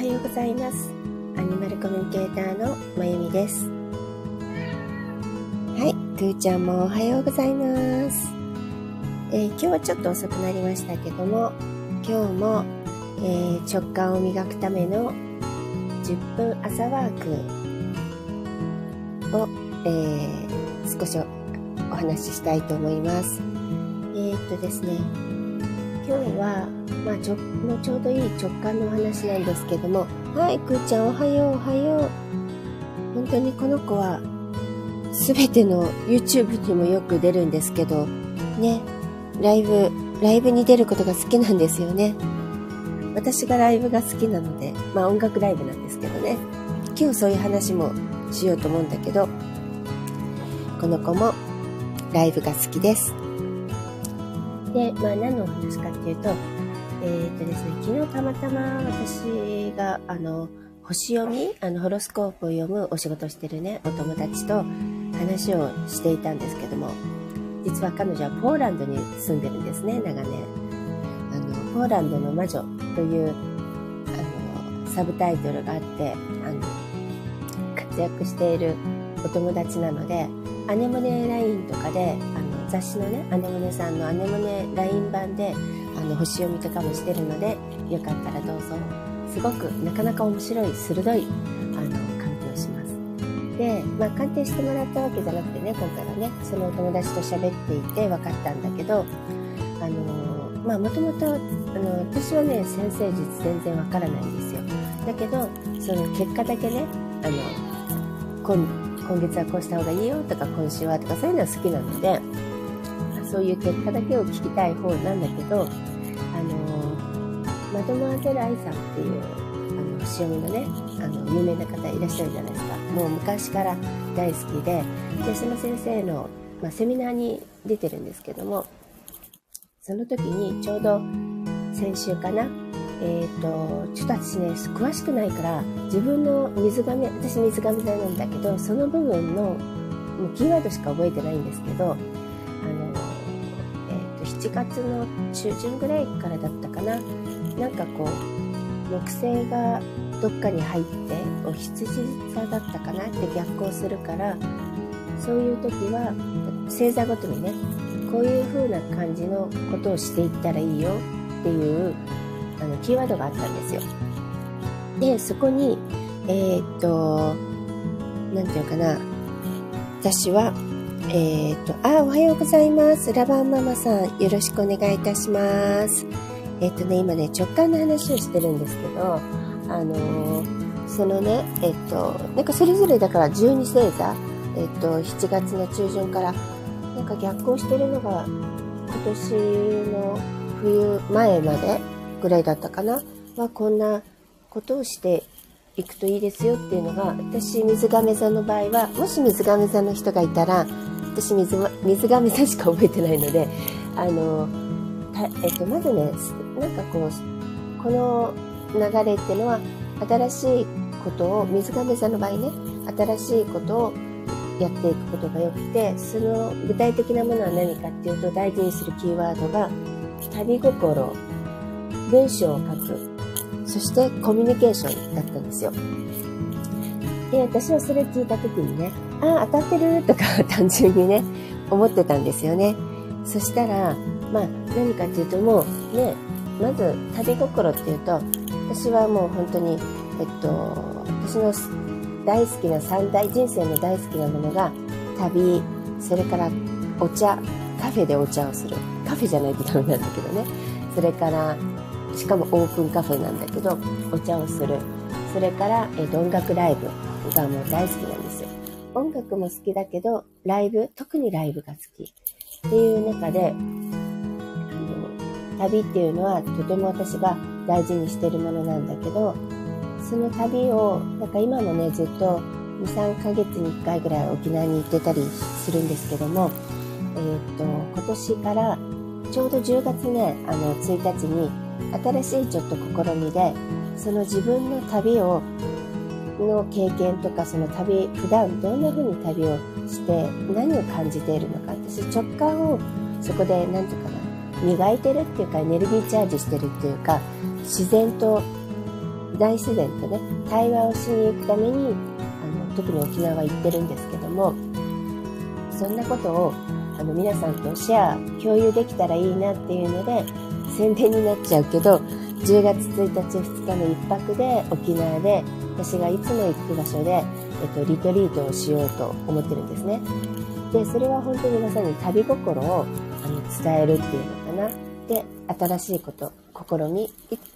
はようございます。アニマルコミュニケーターのまゆみです。はいくーちゃんもおはようございます。えー、今日はちょっと遅くなりましたけども今日も、えー、直感を磨くための10分朝ワークを、えー、少しお話ししたいと思います。えー、っとですね今日は、まあ、ちょもうちょうどいい直感の話なんですけどもはいくーちゃんおはようおはよう本当にこの子は全ての YouTube にもよく出るんですけどねライブ、ライブに出ることが好きなんですよね。私がライブが好きなので、まあ音楽ライブなんですけどね。今日そういう話もしようと思うんだけど、この子もライブが好きです。で、まあ何のお話かっていうと、えー、っとですね、昨日たまたま私が、あの、星読み、あの、ホロスコープを読むお仕事してるね、お友達と話をしていたんですけども、実は彼女はポーランドに住んでるんですね、長年。あの、ポーランドの魔女という、あの、サブタイトルがあって、あの、活躍しているお友達なので、アネモネ LINE とかで、あの、雑誌のね、アネモネさんのアネモネ LINE 版で、あの、星読みとかもしてるので、よかったらどうぞ。すごくなかなか面白い、鋭い、あの鑑定します、で、まあ、鑑定してもらったわけじゃなくてね今回はねそのお友達と喋っていて分かったんだけどあのまあもともと私はね先生術全然わからないんですよだけどその結果だけねあの今今月はこうした方がいいよとか今週はとかそういうのは好きなのでそういう結果だけを聞きたい方なんだけどマドモアゼル愛さんっていうあの潮見のねあの有名な方いらっしゃるじゃないですか。もう昔から大好きで。でその先生の、まあ、セミナーに出てるんですけどもその時にちょうど先週かなえっ、ー、とちょっと私ね詳しくないから自分の水亀私水亀座なんだけどその部分のもうキーワードしか覚えてないんですけどあの、えーと、7月の中旬ぐらいからだったかななんかこう木星がどっかに入ってお羊座だったかなって逆行するからそういう時は星座ごとにねこういう風な感じのことをしていったらいいよっていうあのキーワードがあったんですよ。でそこにえー、っと何て言うかな私はえー、っとあおはようございますラバンママさんよろしくお願いいたしますえ、っとね今ね直感の話をしてるんですけどあのー、そのね、えっと、なんかそれぞれだから12星座、えっと、7月の中旬から、なんか逆行してるのが、今年の冬前までぐらいだったかな、はこんなことをしていくといいですよっていうのが、私、水亀座の場合は、もし水亀座の人がいたら、私水、水亀座しか覚えてないので、あの、はえっと、まずね、なんかこう、この流れっていうのは新しいことを水亀座の場合ね新しいことをやっていくことがよくてその具体的なものは何かっていうと大事にするキーワードが旅心文章を書く。そしてコミュニケーションだったんですよ。で私はそれ聞いた時にねああ当たってるとか単純にね思ってたんですよね。そしたらまあ何かっていうともうねまず旅心っていうと私はもう本当に、えっと、私の大好きな三大、人生の大好きなものが、旅、それからお茶、カフェでお茶をする。カフェじゃないとダメなんだけどね。それから、しかもオープンカフェなんだけど、お茶をする。それから、えっと、音楽ライブがもう大好きなんですよ。音楽も好きだけど、ライブ、特にライブが好き。っていう中で、旅っていうのはとても私が大事にしてるものなんだけど、その旅を、なんか今もね、ずっと2、3ヶ月に1回ぐらい沖縄に行ってたりするんですけども、えー、と、今年からちょうど10月ね、あの、1日に新しいちょっと試みで、その自分の旅を、の経験とか、その旅、普段どんな風に旅をして何を感じているのか、私直感をそこで、なんていうか、磨いてるっていうかエネルギーチャージしてるっていうか自然と大自然とね対話をしに行くためにあの特に沖縄行ってるんですけどもそんなことをあの皆さんとシェア共有できたらいいなっていうので宣伝になっちゃうけど10月1日2日の1泊で沖縄で私がいつも行く場所で、えっと、リトリートをしようと思ってるんですね。で、それは本当にまさに旅心をあの伝えるっていうのな。で、新しいこと、試み。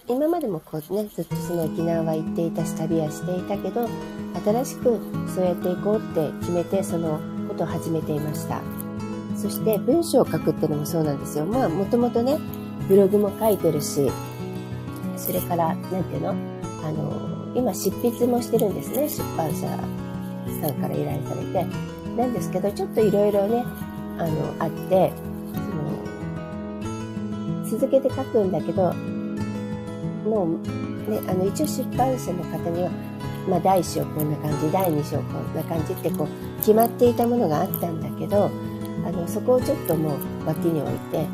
今までもこうね、ずっとその沖縄は行っていたし、旅はしていたけど、新しくそうやっていこうって決めて、そのことを始めていました。そして文章を書くっていうのもそうなんですよ。まあ、もともとね、ブログも書いてるし、それから、なんていうの？あの、今執筆もしてるんですね。出版社さんから依頼されて。なんですけど、ちょっといろいろね、あの、あって、続けて書くんだけど、もう、ね、あの、一応出版社の方には、まあ、第1章こんな感じ、第2章こんな感じってこう、決まっていたものがあったんだけど、あの、そこをちょっともう脇に置いて、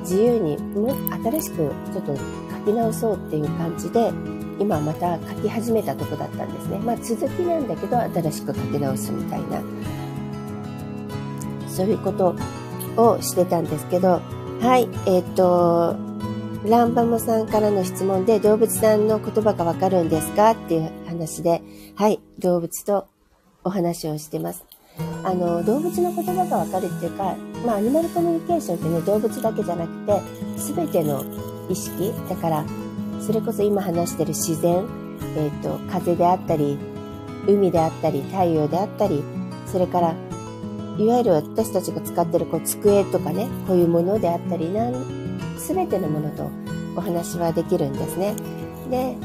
自由に、も新しくちょっと書き直そうっていう感じで、今また書き始めたとこだったんですね。まあ続きなんだけど新しく書き直すみたいな、そういうことをしてたんですけど、はい、えっ、ー、と、ランバモさんからの質問で動物さんの言葉がわかるんですか？っていう話で、はい、動物とお話をしてます。あの、動物の言葉がわかるっていうか、まあ、アニマルコミュニケーションってね、動物だけじゃなくて、すべての意識、だから、それこそ今話してる自然、えっ、ー、と、風であったり、海であったり、太陽であったり、それから、いわゆる私たちが使ってるこう机とかね、こういうものであったり、なん、すべてのものとお話はできるんですね。で、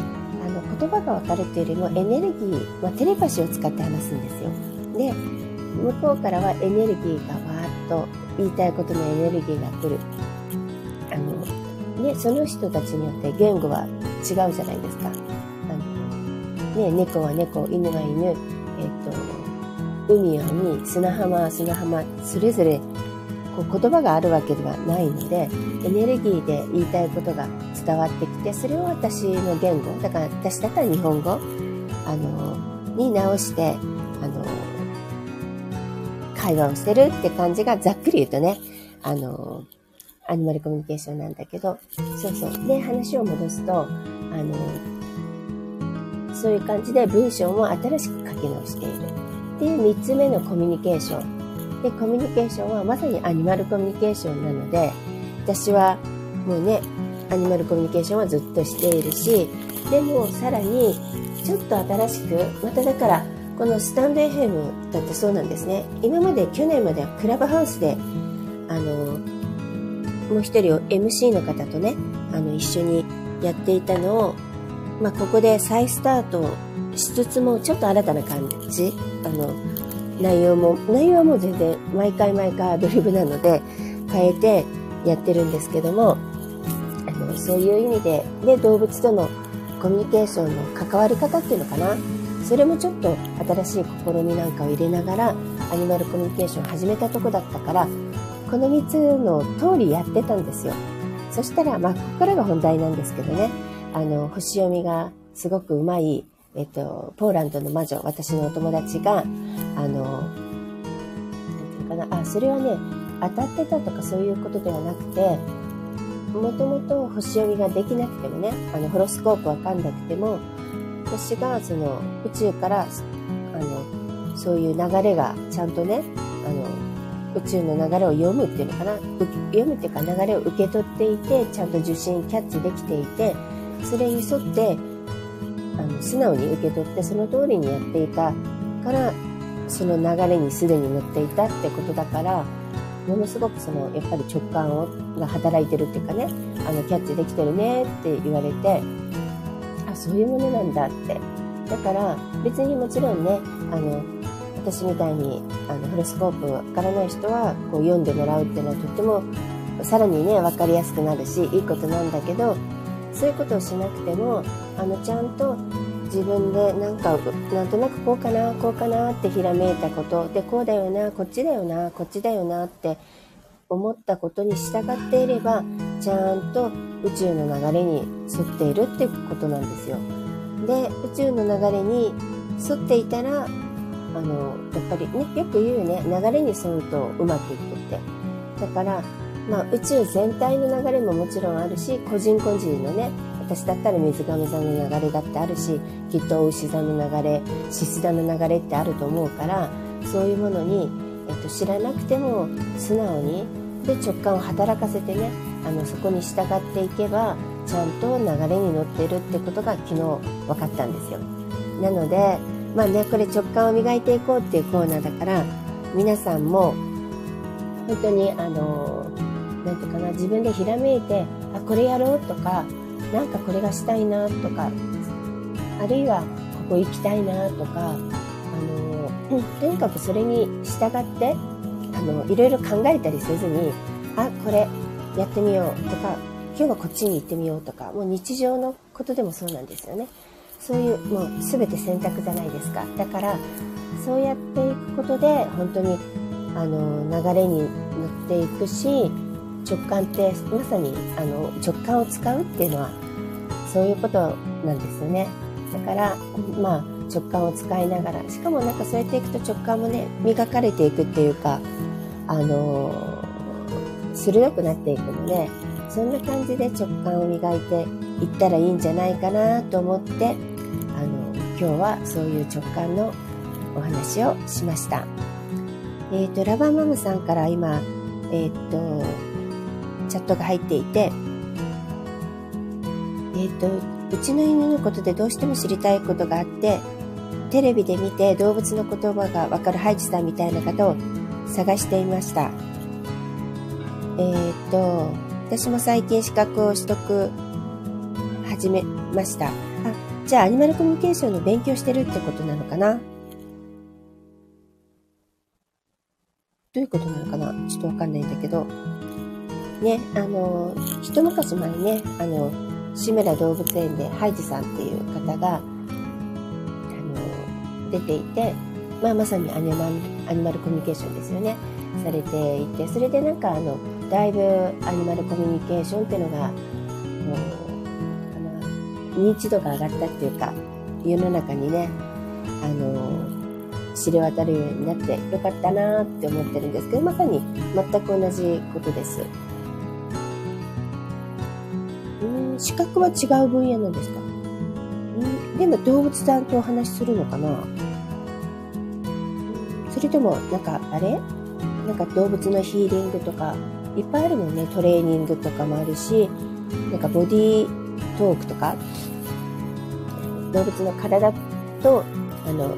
あの、言葉がわかるっていうよりもエネルギー、まあ、テレパシーを使って話すんですよ。で、向こうからはエネルギーがわーっと言いたいことのエネルギーが来る。あの、ね、その人たちによって言語は違うじゃないですか。あのね、猫は猫、犬は犬、海は海、砂浜は砂浜、それぞれこう言葉があるわけではないので、エネルギーで言いたいことが伝わってきて、それを私の言語、だから私だったら日本語、あの、に直して、あの、会話をしてるって感じがざっくり言うとね、あの、アニマルコミュニケーションなんだけど、そうそう。で、話を戻すと、あの、そういう感じで文章も新しく書き直している。で、三つ目のコミュニケーション。で、コミュニケーションはまさにアニマルコミュニケーションなので、私はもうね、アニマルコミュニケーションはずっとしているし、でもさらに、ちょっと新しく、まただから、このスタンド FM だってそうなんですね。今まで、去年まではクラブハウスで、あの、もう一人を MC の方とね、あの、一緒にやっていたのを、まあ、ここで再スタートしつつも、ちょっと新たな感じ、あの、内容も、内容はもう全然毎回毎回アドリブなので、変えてやってるんですけども、あの、そういう意味で、で、動物とのコミュニケーションの関わり方っていうのかな。それもちょっと新しい試みなんかを入れながら、アニマルコミュニケーションを始めたとこだったから、この3つの通りやってたんですよ。そしたら、まあ、ここからが本題なんですけどね、あの、星読みがすごくうまい、えっと、ポーランドの魔女、私のお友達が、あの、なんていうかな、あ、それはね、当たってたとかそういうことではなくて、もともと星読みができなくてもね、あの、ホロスコープわかんなくても、私がその宇宙から、あの、そういう流れがちゃんとね、あの、宇宙の流れを読むっていうのかな読むっていうか流れを受け取っていてちゃんと受信キャッチできていてそれに沿ってあの素直に受け取ってその通りにやっていたからその流れにすでに乗っていたってことだからものすごくそのやっぱり直感をが働いてるっていうかねあのキャッチできてるねって言われてあそういうものなんだって。だから別にもちろんねあの私みたいにあのホロスコープわからない人はこう読んでもらうっていうのはとってもさらにね分かりやすくなるしいいことなんだけどそういうことをしなくてもあのちゃんと自分でなんかなんとなくこうかなこうかなってひらめいたことでこうだよなこっちだよなこっちだよなって思ったことに従っていればちゃんと宇宙の流れに沿っているってことなんですよ。で宇宙の流れに沿っていたらあのやっぱりねよく言うよね流れに沿うとうまくいくってだからまあ、宇宙全体の流れももちろんあるし個人個人のね私だったら水亀座の流れだってあるしきっと牛座の流れ獅子座の流れってあると思うからそういうものに、えっと、知らなくても素直にで直感を働かせてねあのそこに従っていけばちゃんと流れに乗ってるってことが昨日分かったんですよ。なのでまあねこれ直感を磨いていこうっていうコーナーだから皆さんも本当にあのなんていうかな自分でひらめいてあこれやろうとかなんかこれがしたいなとかあるいはここ行きたいなとかあの、うん、とにかくそれに従ってあのいろいろ考えたりせずにあこれやってみようとか今日はこっちに行ってみようとかもう日常のことでもそうなんですよね。そういうもう全て選択じゃないですか。だからそうやっていくことで本当にあの流れに乗っていくし直感ってまさにあの直感を使うっていうのはそういうことなんですよねだからまあ直感を使いながらしかもなんかそうやっていくと直感もね磨かれていくっていうかあの鋭くなっていくのでそんな感じで直感を磨いていったらいいんじゃないかなと思ってあの今日はそういう直感のお話をしました。え、ー、とラバーマムさんから今えっ、ー、とチャットが入っていて、えっ、ー、と、うちの犬のことでどうしても知りたいことがあって、テレビで見て動物の言葉がわかるハイチさんみたいな方を探していました。えっ、と、私も最近資格を取得始めました。あ、じゃあアニマルコミュニケーションの勉強してるってことなのかな？どういうことなのかな？ちょっとわかんないんだけど。ね、あの、一昔前ね、あの、志村動物園でハイジさんっていう方が、あの、出ていて、まあ、まさにアニマルアニマルコミュニケーションですよね、されていて、それでなんかあの、だいぶアニマルコミュニケーションっていうのが、もう、あの認知度が上がったっていうか、世の中にね、あの、知れ渡るようになってよかったなって思ってるんですけど、まさに全く同じことです。資格は違う分野なんですか？ん。でも動物さんとお話しするのかな？それともなんかあれ？なんか動物のヒーリングとかいっぱいあるもんね。トレーニングとかもあるしなんかボディートークとか？動物の体とあの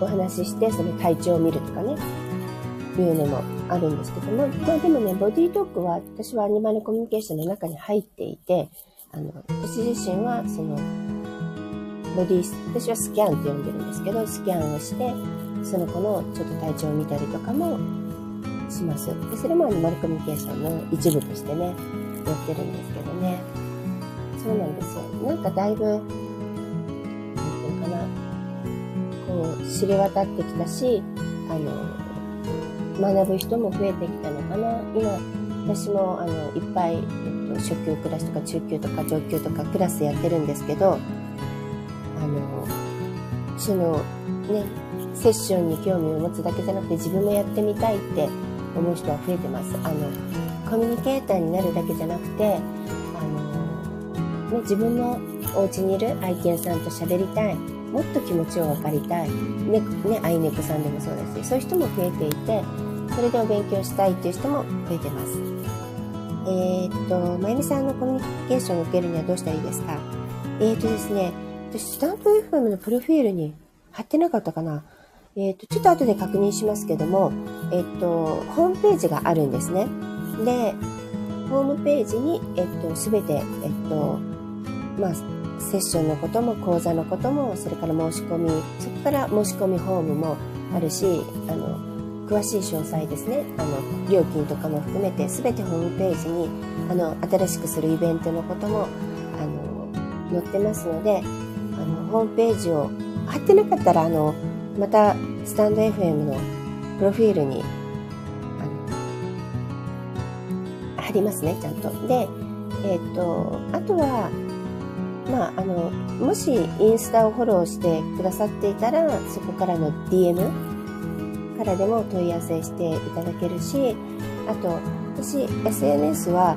お話ししてその体調を見るとかね。いうのもあるんですけども、まあでもね、ボディートークは私はアニマルコミュニケーションの中に入っていて、あの、私自身はその、ボディ、私はスキャンって呼んでるんですけど、スキャンをして、その子のちょっと体調を見たりとかもします。でそれもアニマルコミュニケーションの一部としてね、やってるんですけどね。そうなんですよ。なんかだいぶ、なんていうかな、こう、知れ渡ってきたし、あの、学ぶ人も増えてきたのかな。今、私もあのいっぱい、えっと、初級クラスとか中級とか上級とかクラスやってるんですけど、あの、そのね、セッションに興味を持つだけじゃなくて自分もやってみたいって思う人は増えてます。あの、コミュニケーターになるだけじゃなくて、あの、ね、自分のお家にいる愛犬さんと喋りたい。もっと気持ちを分かりたい。ね、ね、愛猫さんでもそうですし、そういう人も増えていて、それでお勉強したいっていう人も増えてます。えー、っと、まゆみさんのコミュニケーションを受けるにはどうしたらいいですか？えー、っとですね、私、スタンプ FM のプロフィールに貼ってなかったかなえー、っと、ちょっと後で確認しますけども、えっと、ホームページがあるんですね。で、ホームページに、えっと、すべて、えっと、まあ、セッションのことも講座のことも、それから申し込み、そこから申し込みフォームもあるし、あの、詳しい詳細ですねあの料金とかも含めて全てホームページにあの新しくするイベントのこともあの載ってますのであのホームページを貼ってなかったらあのまたスタンド FM のプロフィールに貼りますねちゃんと。で、えっ、と、あとは、まあ、あの、もしインスタをフォローしてくださっていたら、そこからの DM からでも問い合わせしていただけるし、あと、私、SNS は、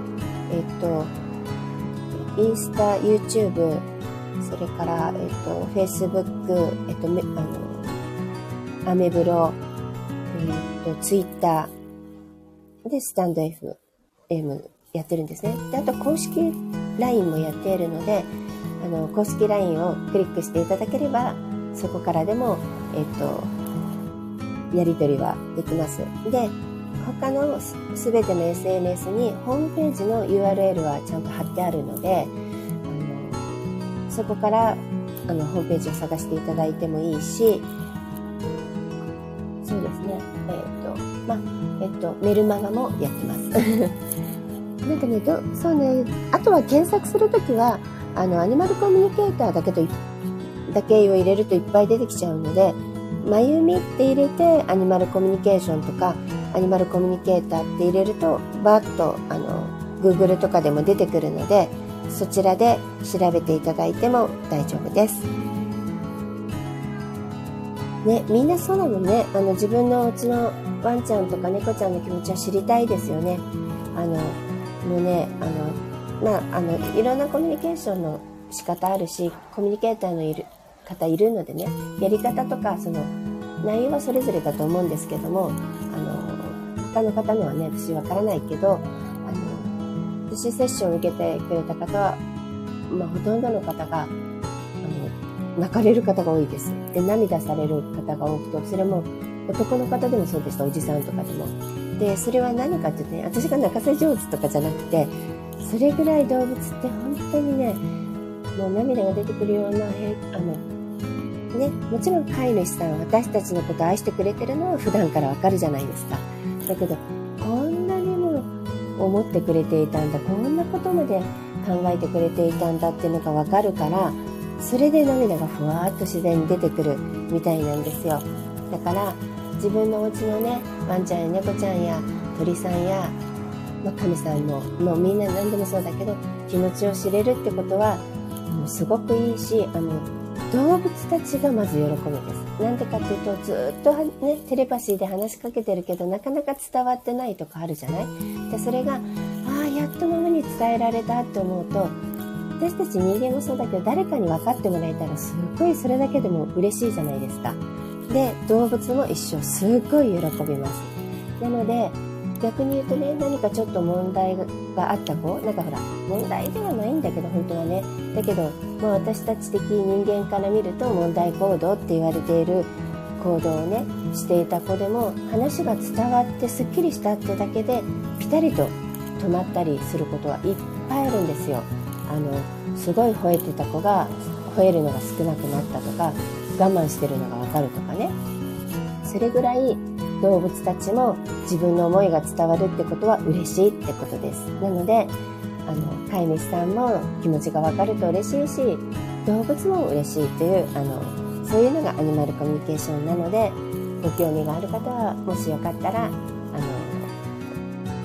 えっ、と、インスタ、YouTube、それから、えっ、と、Facebook、えっ、と、あの、アメブロ、えっ、と、Twitter、で、スタンド FM やってるんですね。で、あと公式 LINE もやっているので、あの、公式 LINE をクリックしていただければ、そこからでも、えっと、やり取りはできます。で、他のすべての SNS にホームページの URL はちゃんと貼ってあるので、あのそこからあのホームページを探していただいてもいいし、そうですね、えっ、と、まあ、えっ、と、メルマガもやってます。なんかね、どそうね、あとは検索するときは、あの、アニマルコミュニケーターだけと、だけを入れるといっぱい出てきちゃうので、まゆみって入れて、アニマルコミュニケーションとか、アニマルコミュニケーターって入れると、バーッと、あの、Google とかでも出てくるので、そちらで調べていただいても大丈夫です。ね、みんなそうなのね。あの、自分のうちのワンちゃんとか猫ちゃんの気持ちは知りたいですよね。あの、もうね、あの、まあ、あの、いろんなコミュニケーションの仕方あるし、コミュニケーターのいる方いるのでね、やり方とか、その、内容はそれぞれだと思うんですけども、あの、他の方のはね、私わからないけど、あの、私セッションを受けてくれた方は、まあ、ほとんどの方が、あの、泣かれる方が多いです。で、涙される方が多くて、それも男の方でもそうでした、おじさんとかでも。で、それは何かっていうとね、私が泣かせ上手とかじゃなくて、それぐらい動物って本当にね、もう涙が出てくるような、あの、ね、もちろん飼い主さん私たちのこと愛してくれてるのは普段からわかるじゃないですか。だけど、こんなにも思ってくれていたんだ、こんなことまで考えてくれていたんだっていうのがわかるから、それで涙がふわっと自然に出てくるみたいなんですよ。だから、自分のお家のね、ワンちゃんや猫ちゃんや鳥さんや、まあ、神さんも、もうみんな何でもそうだけど、気持ちを知れるってことは、もうすごくいいし、あの、動物たちがまず喜びです。なんでかっていうと、ずっとね、テレパシーで話しかけてるけど、なかなか伝わってないとかあるじゃない？で、それが、ああ、やっとママに伝えられたって思うと、私たち人間もそうだけど、誰かに分かってもらえたら、すっごいそれだけでも嬉しいじゃないですか。で、動物も一緒、すっごい喜びます。なので、逆に言うとね、何かちょっと問題があった子、なんかほら、問題ではないんだけど、本当はね。だけど、まあ私たち的人間から見ると問題行動って言われている行動をね、していた子でも、話が伝わってすっきりしたってだけで、ピタリと止まったりすることはいっぱいあるんですよ。あの、すごい吠えてた子が、吠えるのが少なくなったとか、我慢してるのがわかるとかね。それぐらい動物たちも自分の思いが伝わるってことは嬉しいってことです。なので、あの、飼い主さんも気持ちがわかると嬉しいし、動物も嬉しいという、あの、そういうのがアニマルコミュニケーションなので、ご興味がある方は、もしよかったら、あの、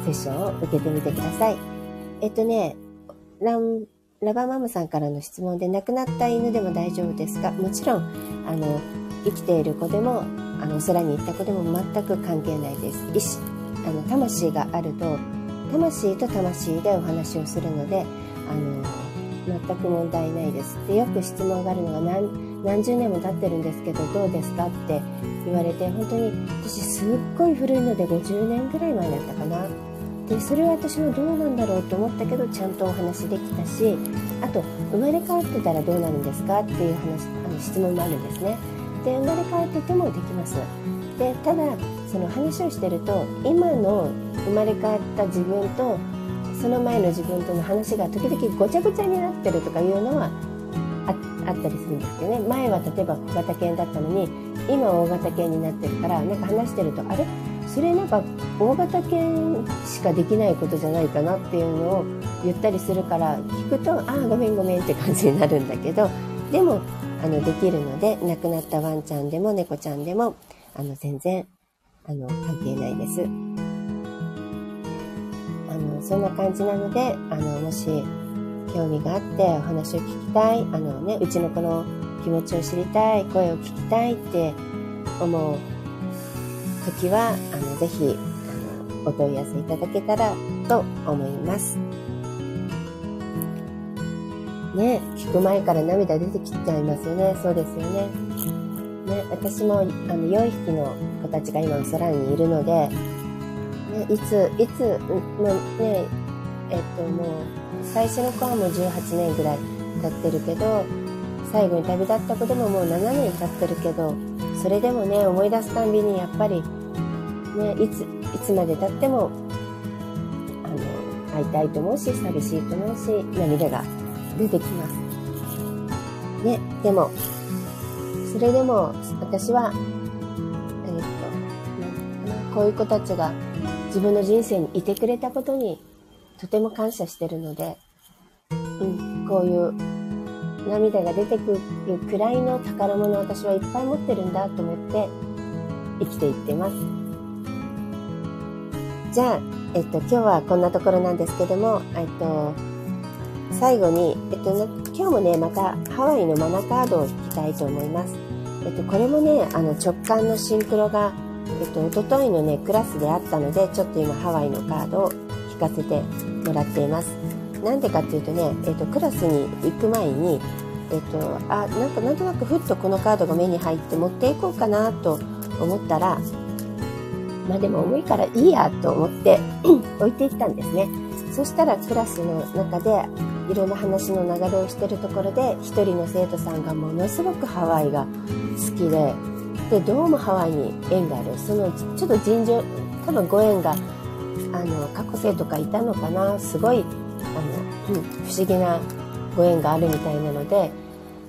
セッションを受けてみてください。えっとね、ラン、ラバーマムさんからの質問で亡くなった犬でも大丈夫ですか？もちろん、あの、生きている子でもあの空に行った子でも全く関係ないです。あの魂があると魂と魂でお話をするのであの全く問題ないです。でよく質問があるのが何何十年も経ってるんですけどどうですかって言われて本当に私すっごい古いので50年ぐらい前だったかな。でそれは私もどうなんだろうと思ったけどちゃんとお話できたしあと生まれ変わってたらどうなるんですかっていう話あの質問もあるんですね。で生まれ変わっててもできます。でただその話をしてると今の生まれ変わった自分とその前の自分との話が時々ごちゃごちゃになってるとかいうのはあったりするんですけどね。前は例えば小型犬だったのに今大型犬になってるからなんか話してるとあれ？それなんか大型犬しかできないことじゃないかなっていうのを言ったりするから聞くとああごめんごめんって感じになるんだけどでもあの、できるので、亡くなったワンちゃんでも猫ちゃんでも、あの、全然、あの、関係ないです。あの、そんな感じなので、あの、もし、興味があってお話を聞きたい、あのね、うちの子の気持ちを知りたい、声を聞きたいって思う時は、あの、ぜひ、あの、お問い合わせいただけたらと思います。ね、聞く前から涙出てきちゃいますよね。そうですよね。ね、私も、あの、4匹の子たちが今お空にいるので、ね、いつ、いつ、まあ、ね、えっと、もう、最初の子はもう18年ぐらい経ってるけど、最後に旅立った子でももう7年経ってるけど、それでもね、思い出すたんびにやっぱり、ね、いつ、いつまで経っても、あの、会いたいと思うし、寂しいと思うし、涙が出てきます。ね、でも、それでも私は、えー、っと、なんかな、こういう子たちが自分の人生にいてくれたことにとても感謝してるので、うん、こういう涙が出てくるくらいの宝物を私はいっぱい持ってるんだと思って生きていってます。じゃあ、えっと、今日はこんなところなんですけども、えっと、最後に、えっと、今日もね、またハワイのマナカードを引きたいと思います。えっと、これもね、あの直感のシンクロが、えっと、おとといのね、クラスであったので、ちょっと今ハワイのカードを引かせてもらっています。なんでかっていうとね、えっと、クラスに行く前に、えっと、あ、なんかなんとなくふっとこのカードが目に入って持っていこうかなと思ったら、まあでも重いからいいやと思って 置いていったんですね。そしたらクラスの中でいろんな話の流れをしてるところで一人の生徒さんがものすごくハワイが好きででどうもハワイに縁がある。そのちょっと尋常多分ご縁があの過去生とかいたのかな。すごいあの、うん、不思議なご縁があるみたいなので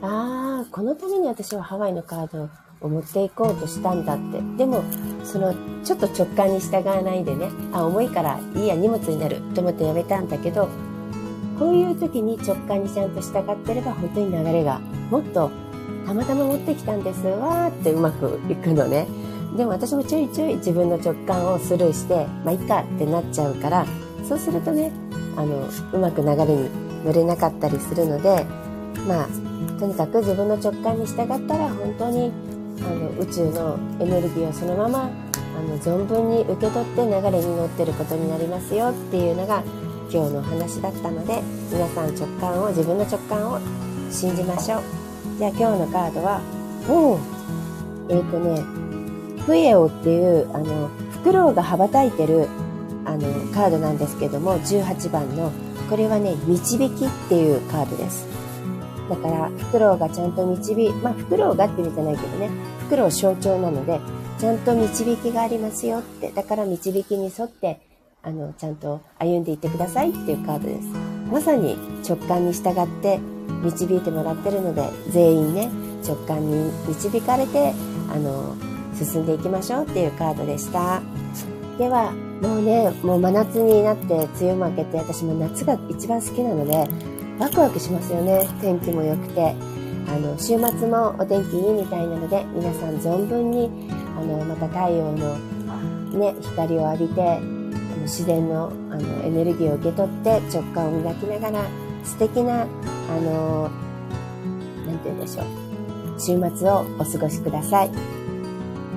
ああこのために私はハワイのカードを持っていこうとしたんだって。でもそのちょっと直感に従わないでねあ重いからいいや荷物になると思ってやめたんだけどこういう時に直感にちゃんと従ってれば本当に流れがもっとたまたま持ってきたんですわーってうまくいくのね。でも私もちょいちょい自分の直感をスルーして、まあいっかってなっちゃうから、そうするとね、あの、うまく流れに乗れなかったりするので、まあ、とにかく自分の直感に従ったら本当にあの宇宙のエネルギーをそのままあの存分に受け取って流れに乗ってることになりますよっていうのが今日のお話だったので皆さん直感を自分の直感を信じましょう。じゃあ今日のカードはおおえっ、ー、とねフエオっていうあのフクロウが羽ばたいてるあのカードなんですけども18番のこれはね導きっていうカードです。だからフクロウがちゃんと導きまあフクロウがって意味じゃないけどねフクロウ象徴なのでちゃんと導きがありますよってだから導きに沿ってあの、ちゃんと歩んでいってくださいっていうカードです。まさに直感に従って導いてもらってるので、全員ね、直感に導かれて、あの、進んでいきましょうっていうカードでした。では、もうね、もう真夏になって梅雨も明けて、私も夏が一番好きなので、ワクワクしますよね。天気も良くて。あの、週末もお天気いいみたいなので、皆さん存分に、あの、また太陽のね、光を浴びて、自然のあのエネルギーを受け取って直感を磨きながら素敵な、あの何て言うんでしょう、週末をお過ごしください。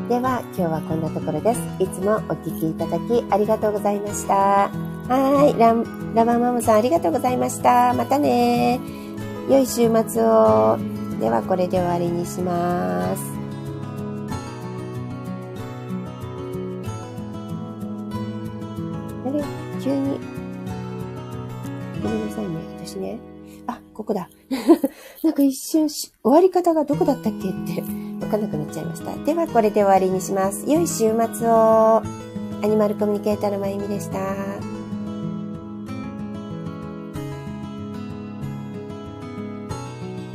では、今日はこんなところです。いつもお聴きいただきありがとうございました。はい、ララバマムさんありがとうございました。またね良い週末を。では、これで終わりにします。一瞬終わり方がどこだったっけってわかんなくなっちゃいました。ではこれで終わりにします。良い週末を。アニマルコミュニケーターのまゆみでした。